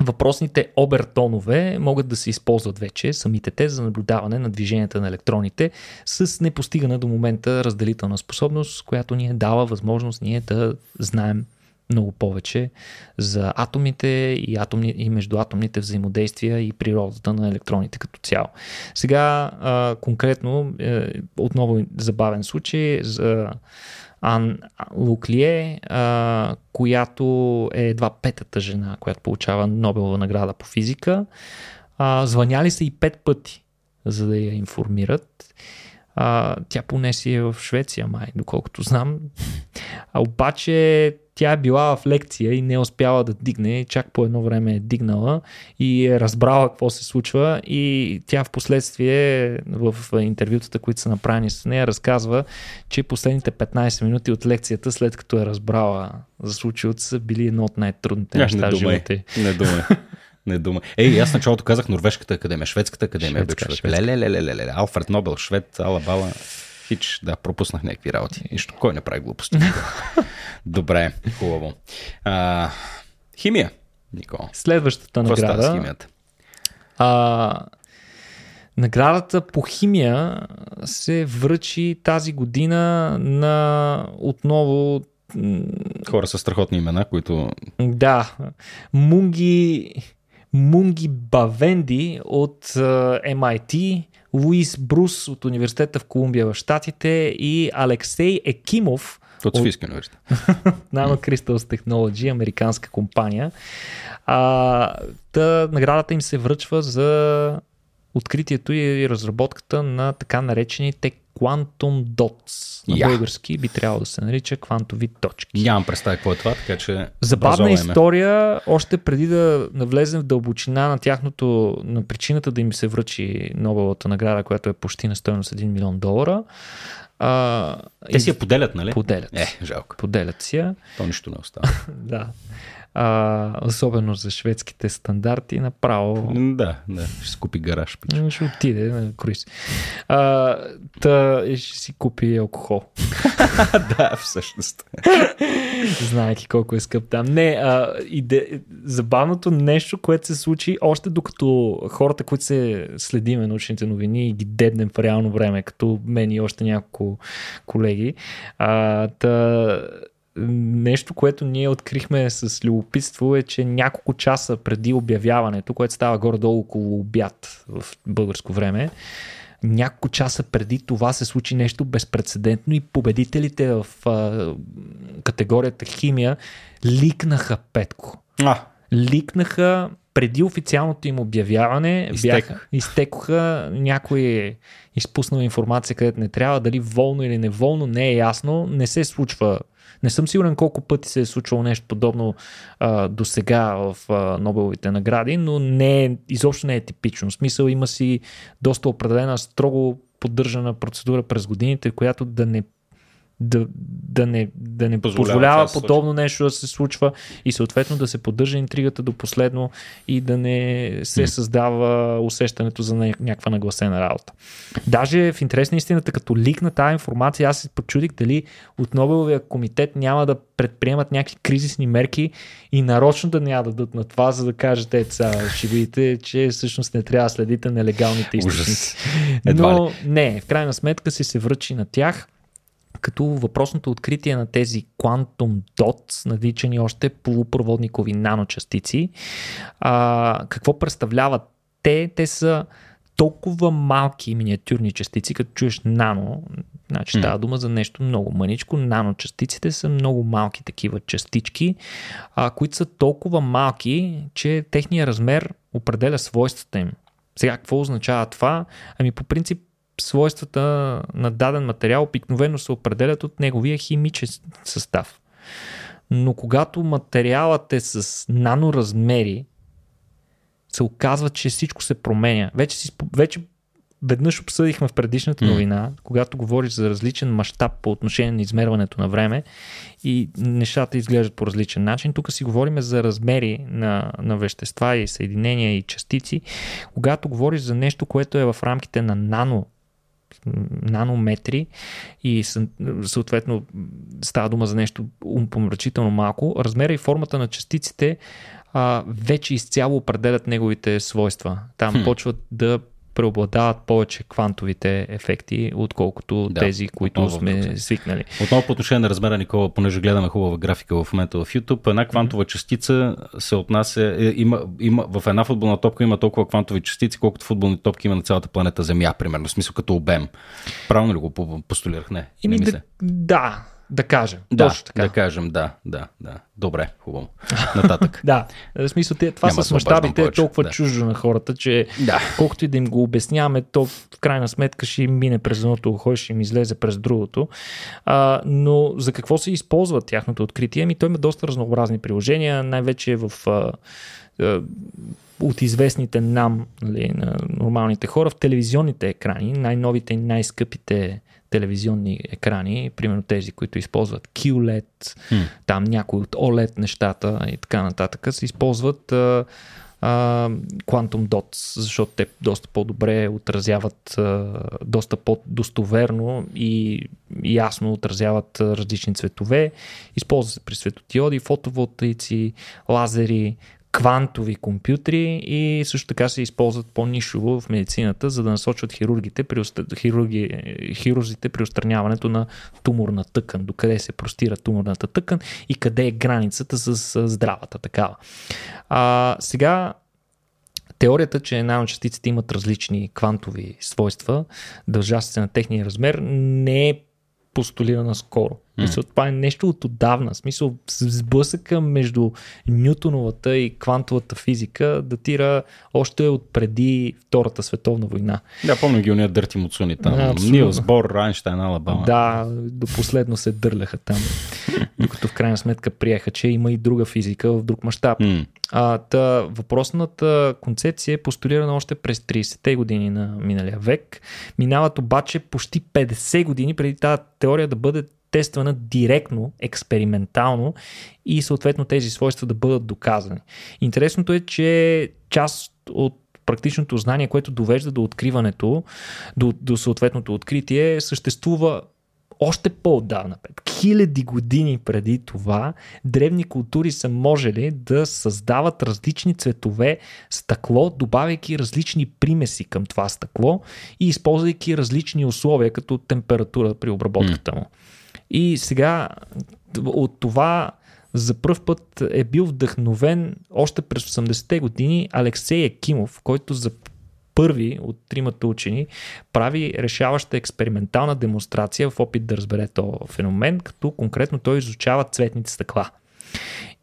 Въпросните обертонове могат да се използват вече самите те за наблюдаване на движенията на електроните с непостигана до момента разделителна способност, която ни е дава възможност ние да знаем много повече за атомите и, атомни, и междуатомните взаимодействия и природата на електроните като цяло. Сега а, конкретно, е, отново забавен случай за Ан Луклие, а, която е едва петата жена, която получава Нобелова награда по физика. А, звъняли са и пет пъти, за да я информират. А, тя поне си е в Швеция, май, доколкото знам. А обаче тя е била в лекция и не е успяла да дигне, чак по едно време е дигнала и е разбрала какво се случва и тя в последствие в интервютата, които са направени с нея, разказва, че последните 15 минути от лекцията, след като е разбрала за случилото са били едно от най-трудните неща в живота. Не думай. Не дума. Ей, аз началото казах Норвежката академия, Шведската академия. Шведска, шведска. Ле, ле, ле, ле, ле, Алфред Нобел, швед, ала бала. Хич, да, пропуснах някакви работи. Нищо, кой не прави глупости? Добре, хубаво. А, химия, Никола. Следващата награда. С химията? А, наградата по химия се връчи тази година на отново Хора с страхотни имена, които... Да. Мунги Мунги Бавенди от MIT, Луис Брус от Университета в Колумбия в Штатите и Алексей Екимов от Софийския университет. Nano Crystals Technology, американска компания. А, та, наградата им се връчва за откритието и разработката на така наречените Quantum Dots. На yeah. български би трябвало да се нарича квантови точки. Нямам представа какво е това, така че. Забавна история, още преди да навлезем в дълбочина на тяхното, на причината да им се връчи Нобеловата награда, която е почти на стоеност 1 милион долара. А, Те си я поделят, нали? Поделят. Е, жалко. Поделят си я. То нищо не остава. да а, особено за шведските стандарти, направо... Да, да, ще си купи гараж. Пич. Ще отиде на круиз. А, та, ще си купи алкохол. да, всъщност. Знаеки колко е скъп там. Не, а, иде... забавното нещо, което се случи още докато хората, които се следиме научните новини и ги дебнем в реално време, като мен и още няколко колеги, а, та, нещо, което ние открихме с любопитство е, че няколко часа преди обявяването, което става горе-долу около обяд в българско време, няколко часа преди това се случи нещо безпредседентно и победителите в а, категорията химия ликнаха Петко. А. Ликнаха преди официалното им обявяване Изтек. бяха, изтекоха, някой е изпуснал информация където не трябва, дали волно или неволно, не е ясно, не се случва не съм сигурен колко пъти се е случвало нещо подобно до сега в а, Нобеловите награди, но не е, изобщо не е типично. В смисъл има си доста определена, строго поддържана процедура през годините, която да не да, да не, да не позволява, позволява подобно нещо да се случва и съответно да се поддържа интригата до последно и да не се създава усещането за някаква нагласена работа. Даже в интерес на истината, като ликна тази информация, аз се почудих дали от Нобеловия комитет няма да предприемат някакви кризисни мерки и нарочно да няма да дадат на това, за да кажете, сега ще видите, че всъщност не трябва да следите нелегалните източници. Но не, в крайна сметка си се връчи на тях като въпросното откритие на тези Quantum Dots, наричани още полупроводникови наночастици, а, какво представляват те? Те са толкова малки миниатюрни частици, като чуеш нано, значи става дума за нещо много мъничко. Наночастиците са много малки такива частички, а, които са толкова малки, че техния размер определя свойствата им. Сега, какво означава това? Ами по принцип свойствата на даден материал обикновено се определят от неговия химичен състав. Но когато материалът е с наноразмери, се оказва, че всичко се променя. Вече, си, вече веднъж обсъдихме в предишната новина, mm. когато говориш за различен мащаб по отношение на измерването на време и нещата изглеждат по различен начин. Тук си говорим за размери на, на вещества и съединения и частици. Когато говориш за нещо, което е в рамките на нано нанометри и съответно става дума за нещо помрачително малко, размера и формата на частиците а, вече изцяло определят неговите свойства. Там хм. почват да преобладават повече квантовите ефекти, отколкото да, тези, които сме свикнали. Отново по отношение на размера, Никола, понеже гледаме хубава графика в момента в YouTube, една квантова mm-hmm. частица се отнася, е, има, има, в една футболна топка има толкова квантови частици, колкото футболни топки има на цялата планета Земя, примерно, в смисъл като обем. Правилно ли го постулирах? Не. Ими, не да, да, Да кажем. Да, Точно така. да кажем, да, да, да. Добре, хубаво. Нататък. да, в смисъл това Няма с мащабите е толкова да. чуждо на хората, че да. колкото и да им го обясняваме, то в крайна сметка ще им мине през едното ухо, ще им излезе през другото. А, но за какво се използва тяхното откритие? Ами той има доста разнообразни приложения, най-вече в а, а, от известните нам, нали, на нормалните хора, в телевизионните екрани, най-новите и най-скъпите телевизионни екрани, примерно тези, които използват QLED, Хм. там някои от OLED нещата и така нататък, се използват а, а, Quantum Dots, защото те доста по-добре отразяват, а, доста по-достоверно и ясно отразяват различни цветове. Използва се при светодиоди, фотоволтаици, лазери, квантови компютри и също така се използват по-нишово в медицината, за да насочват хирургите при, хирурги, хирурзите при устраняването на туморна тъкан, докъде се простира туморната тъкан и къде е границата с здравата такава. А, сега Теорията, че наночастиците имат различни квантови свойства, дължащи се на техния размер, не е постулирана скоро. Мисъл, това е нещо от отдавна. Смисъл, сблъсъка между Нютоновата и квантовата физика датира още от преди Втората световна война. Да, помня ги уния дърти муцуни там. Да. Нилс Бор, Алабама. Да, до последно се дърляха там. Докато в крайна сметка приеха, че има и друга физика в друг мащаб. М. А, та, въпросната концепция е постулирана още през 30-те години на миналия век. Минават обаче почти 50 години преди тази теория да бъде тествана директно, експериментално и съответно тези свойства да бъдат доказани. Интересното е, че част от практичното знание, което довежда до откриването, до, до съответното откритие, съществува още по-отдавна, хиляди години преди това, древни култури са можели да създават различни цветове стъкло, добавяйки различни примеси към това стъкло и използвайки различни условия, като температура при обработката му. И сега от това за първ път е бил вдъхновен още през 80-те години Алексей Екимов, който за първи от тримата учени прави решаваща експериментална демонстрация в опит да разбере този феномен, като конкретно той изучава цветните стъкла.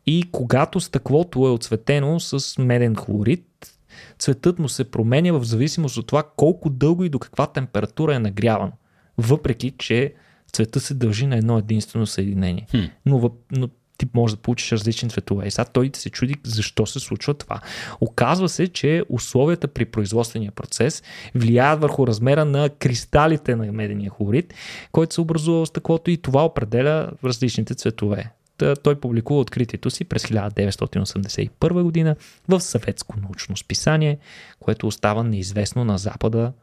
И когато стъклото е оцветено с меден хлорид, цветът му се променя в зависимост от това колко дълго и до каква температура е нагряван. Въпреки, че цвета се дължи на едно единствено съединение. Хм. Но, но ти можеш да получиш различни цветове. И сега той се чуди защо се случва това. Оказва се, че условията при производствения процес влияят върху размера на кристалите на медения хлорид, който се образува в стъклото и това определя различните цветове. Та, той публикува откритието си през 1981 година в съветско научно списание, което остава неизвестно на Запада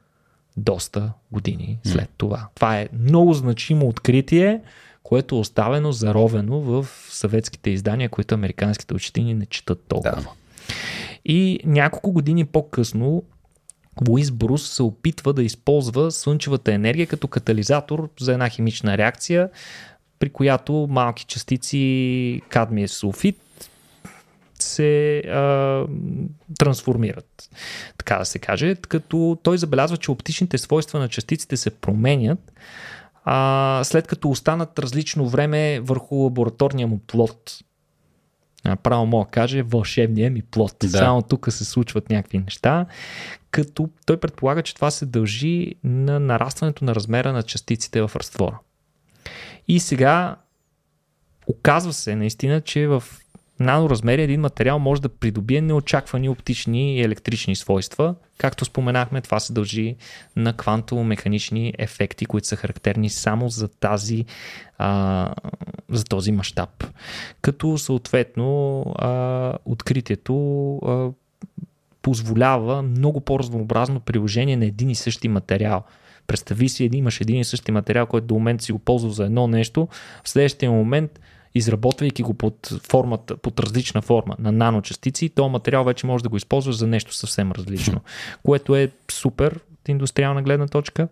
доста години след това. Това е много значимо откритие, което е оставено заровено в съветските издания, които американските учители не четат толкова. Да. И няколко години по-късно Луис Брус се опитва да използва слънчевата енергия като катализатор за една химична реакция, при която малки частици кадмия сулфид се а, трансформират, така да се каже, като той забелязва, че оптичните свойства на частиците се променят, а, след като останат различно време върху лабораторния му плод. Право мога да каже вълшебния ми плод. Да. Да. Само тук се случват някакви неща, като той предполага, че това се дължи на нарастването на размера на частиците в разтвора. И сега оказва се наистина, че в наноразмери един материал може да придобие неочаквани оптични и електрични свойства. Както споменахме, това се дължи на квантово-механични ефекти, които са характерни само за, тази, а, за този мащаб. Като съответно а, откритието а, позволява много по-разнообразно приложение на един и същи материал. Представи си, имаш един и същи материал, който до момента си го ползвал за едно нещо, в следващия момент изработвайки го под, формата, под различна форма на наночастици, то материал вече може да го използваш за нещо съвсем различно, което е супер от индустриална гледна точка.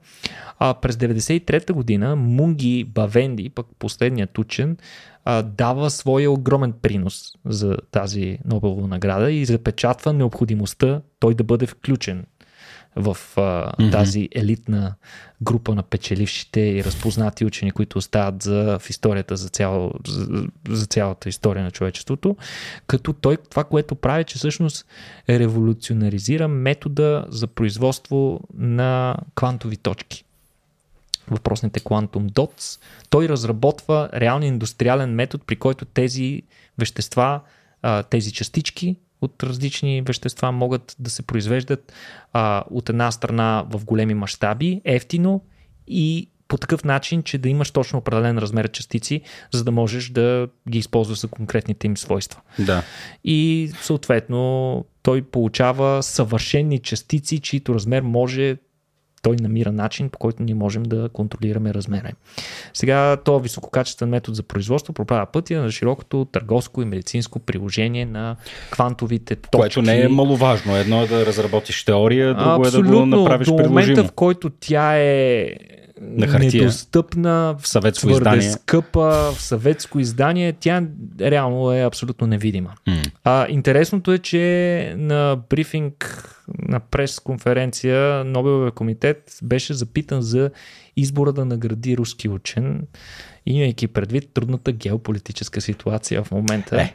А през 93-та година Мунги Бавенди, пък последният учен, а, дава своя огромен принос за тази Нобелова награда и запечатва необходимостта той да бъде включен в а, mm-hmm. тази елитна група на печелившите и разпознати учени, които остават за, в историята за, цяло, за, за цялата история на човечеството. Като той това, което прави, че всъщност революционаризира метода за производство на квантови точки въпросните Quantum Dots. Той разработва реален индустриален метод, при който тези вещества, тези частички от различни вещества могат да се произвеждат от една страна в големи мащаби, ефтино и по такъв начин, че да имаш точно определен размер частици, за да можеш да ги използваш за конкретните им свойства. Да. И съответно той получава съвършени частици, чието размер може той намира начин, по който ние можем да контролираме размера. Сега този висококачествен метод за производство проправя пътя на широкото търговско и медицинско приложение на квантовите точки. Което не е маловажно. Едно е да разработиш теория, друго Абсолютно, е да го направиш до момента, в който тя е на хартия, недостъпна, в съветско твърде издание. скъпа, в съветско издание, тя реално е абсолютно невидима. Mm. А, интересното е, че на брифинг на прес-конференция Нобеловия комитет беше запитан за избора да награди руски учен, имайки предвид трудната геополитическа ситуация в момента. Е.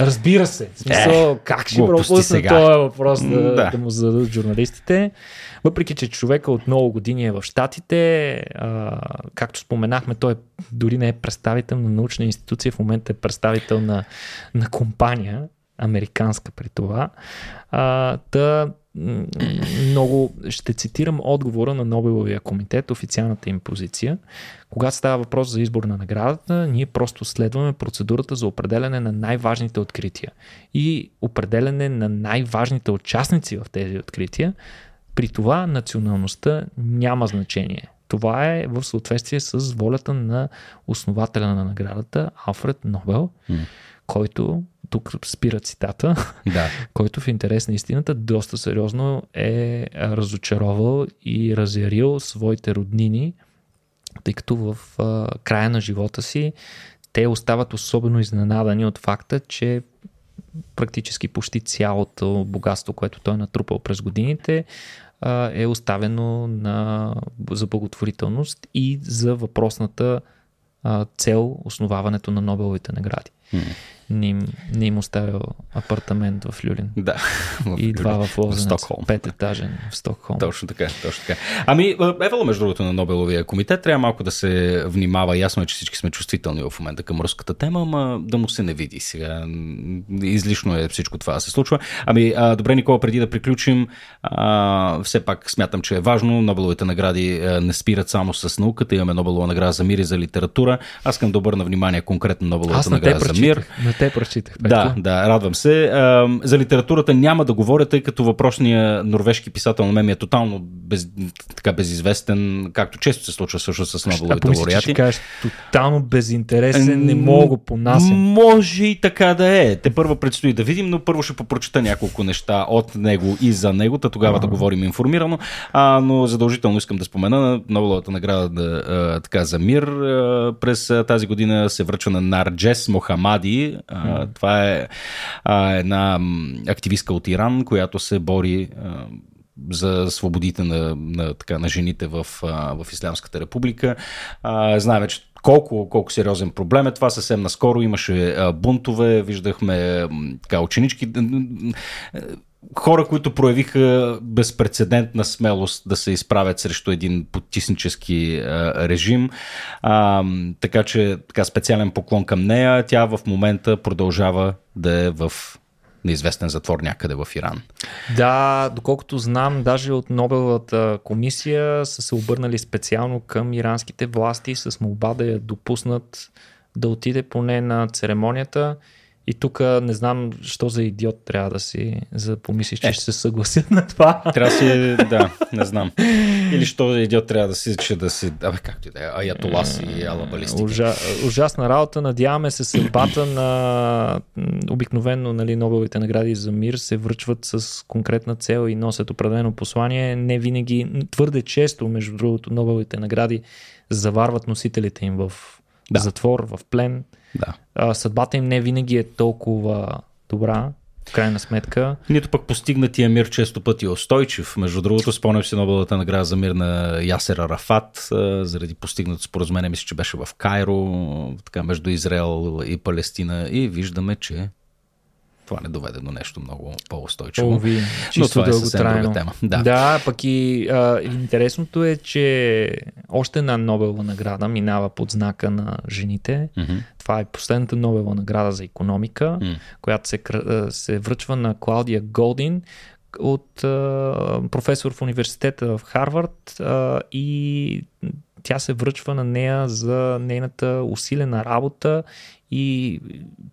Разбира се. В смисъл, Е, как ще пропусна този въпрос да, Да. да му зададат журналистите. Въпреки, че човека от много години е в Штатите, а, както споменахме, той дори не е представител на научна институция, в момента е представител на, на компания, американска при това. А, та, много ще цитирам отговора на Нобеловия комитет, официалната им позиция. Когато става въпрос за избор на наградата, ние просто следваме процедурата за определене на най-важните открития и определене на най-важните участници в тези открития. При това националността няма значение. Това е в съответствие с волята на основателя на наградата Алфред Нобел, който, тук спира цитата, Да. който в интерес на истината доста сериозно е разочаровал и разярил своите роднини, тъй като в а, края на живота си те остават особено изненадани от факта, че практически почти цялото богатство, което той е натрупал през годините, е оставено на, за благотворителност и за въпросната цел основаването на Нобеловите награди. М. Не им, не им оставил апартамент в Люлин. Да. И два в Лозенец. Стокхолм. Пет етажен в Стокхолм. Точно така, точно така. Ами, Евала, между другото, на Нобеловия комитет трябва малко да се внимава. Ясно е, че всички сме чувствителни в момента към руската тема, ама да му се не види сега. Излишно е всичко това да се случва. Ами, а, добре, Никола, преди да приключим, а, все пак смятам, че е важно. Нобеловите награди а, не спират само с науката. Имаме Нобелова награда за мир и за литература. Аз искам да обърна внимание конкретно Нобеловата награда за мир. На те прочитах. Да, да, радвам се. За литературата няма да говоря, тъй като въпросният норвежки писател на мен ми е тотално без, така безизвестен, както често се случва също с Нобеловите че ще лауреати. кажеш тотално безинтересен, не мога го понасям. Може и така да е. Те първо предстои да видим, но първо ще попрочета няколко неща от него и за него, та тогава да говорим информирано. А, но задължително искам да спомена Нобеловата награда да, а, така, за мир а, през тази година се връчва на Нарджес Мохамади. А, това е а, една активистка от Иран, която се бори а, за свободите на, на, така, на жените в, а, в Ислямската република. А, знаем, че колко, колко сериозен проблем е това. Съвсем наскоро имаше бунтове, виждахме така, ученички. Е, Хора, които проявиха безпредседентна смелост да се изправят срещу един потиснически а, режим. А, така че така, специален поклон към нея. Тя в момента продължава да е в неизвестен затвор някъде в Иран. Да, доколкото знам, даже от Нобеловата комисия са се обърнали специално към иранските власти с молба да я допуснат да отиде поне на церемонията. И тук не знам, що за идиот трябва да си, за да помислиш, че Е. ще се съгласят на това. Трябва да си, да, не знам. Или що идиот трябва да си, че да си, абе както и да е, аятолас и ала балистика. Ужа, ужасна работа. Надяваме се съдбата на обикновено нали, Нобеловите награди за мир се връчват с конкретна цел и носят определено послание. Не винаги, твърде често, между другото, Нобеловите награди заварват носителите им в Да. затвор, в плен. Да. А, съдбата им не винаги е толкова добра. в крайна сметка. Нито пък постигнатия мир често пъти е устойчив. Между другото, спомням си Нобелата награда за мир на Ясер Арафат, заради постигнато споразумение, мисля, че беше в Кайро, така между Израел и Палестина и виждаме, че това не доведе до нещо много по-устойчиво. Ови, Но това е съвсем друга тема. Да, да пък и а, интересното е, че още една Нобелова награда минава под знака на жените. Mm-hmm. Това е последната Нобелова награда за економика, mm-hmm. която се, се връчва на Клаудия Голдин, от а, професор в университета в Харвард а, и тя се връчва на нея за нейната усилена работа и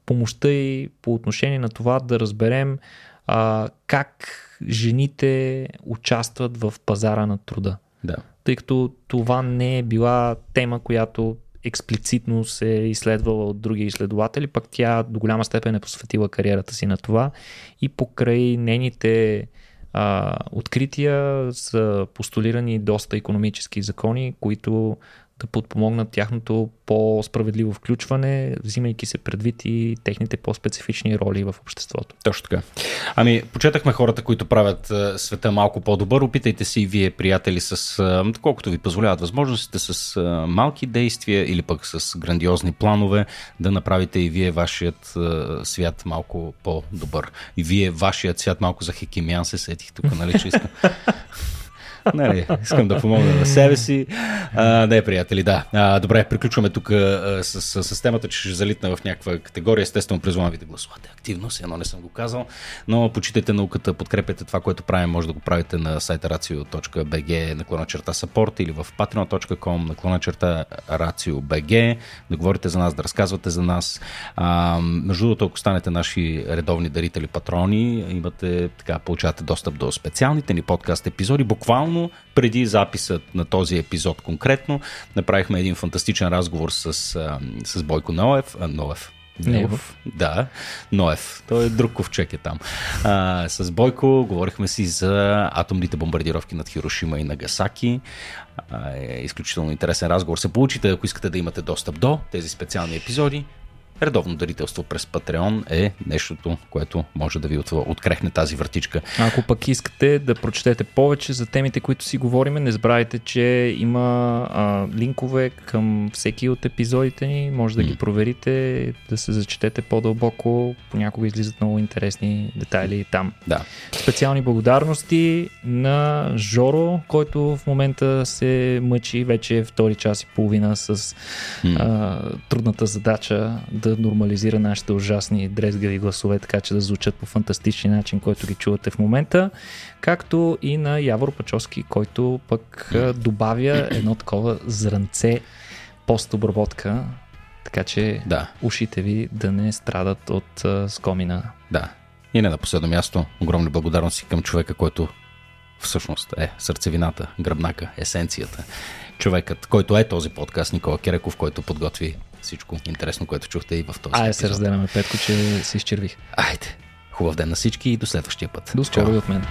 помощта и по отношение на това да разберем а, как жените участват в пазара на труда. Да. Тъй като това не е била тема, която експлицитно се е изследвала от други изследователи, пък тя до голяма степен е посветила кариерата си на това и покрай нейните а, открития са постулирани доста економически закони, които да подпомогнат тяхното по-справедливо включване, взимайки се предвид и техните по-специфични роли в обществото. Точно така. Ами, почетахме хората, които правят света малко по-добър. Опитайте се и вие, приятели, с колкото ви позволяват възможностите, с малки действия или пък с грандиозни планове, да направите и вие вашият свят малко по-добър. И вие вашият свят малко за хекимян се сетих тук, нали, че. Нали, искам да помогна на себе си. А, не, приятели, да. А, добре, приключваме тук с, с, с, темата, че ще залитна в някаква категория. Естествено, призвам ви да гласувате активно, все едно не съм го казал, но почитайте науката, подкрепете това, което правим. Може да го правите на сайта racio.bg наклона черта support или в patreon.com наклона черта racio.bg да говорите за нас, да разказвате за нас. А, между другото, ако станете наши редовни дарители патрони, имате така, получавате достъп до специалните ни подкаст епизоди. Буквално буквално преди записът на този епизод конкретно направихме един фантастичен разговор с, с Бойко Ноев. А, Ноев. Да, Ноев. Той е друг ковчег е там. А, с Бойко говорихме си за атомните бомбардировки над Хирошима и Нагасаки. А, е изключително интересен разговор. Се получите, ако искате да имате достъп до тези специални епизоди редовно дарителство през Patreon е нещото, което може да ви открехне тази вратичка. Ако пък искате да прочетете повече за темите, които си говориме, не забравяйте, че има а, линкове към всеки от епизодите ни, може да ги проверите, да се зачетете по-дълбоко, понякога излизат много интересни детайли там. Да. Специални благодарности на Жоро, който в момента се мъчи вече втори час и половина с а, трудната задача да да нормализира нашите ужасни дрезгави гласове, така че да звучат по фантастичен начин, който ги чувате в момента, както и на Явор Пачовски, който пък добавя едно такова зранце постобработка, така че да. ушите ви да не страдат от а, скомина. Да. И не на последно място, огромни благодарности към човека, който всъщност е сърцевината, гръбнака, есенцията. Човекът, който е този подкаст, Никола Кереков, който подготви всичко интересно, което чухте и в този Айде се разделяме, Петко, че се изчервих. Айде. Хубав ден на всички и до следващия път. До скоро и от мен.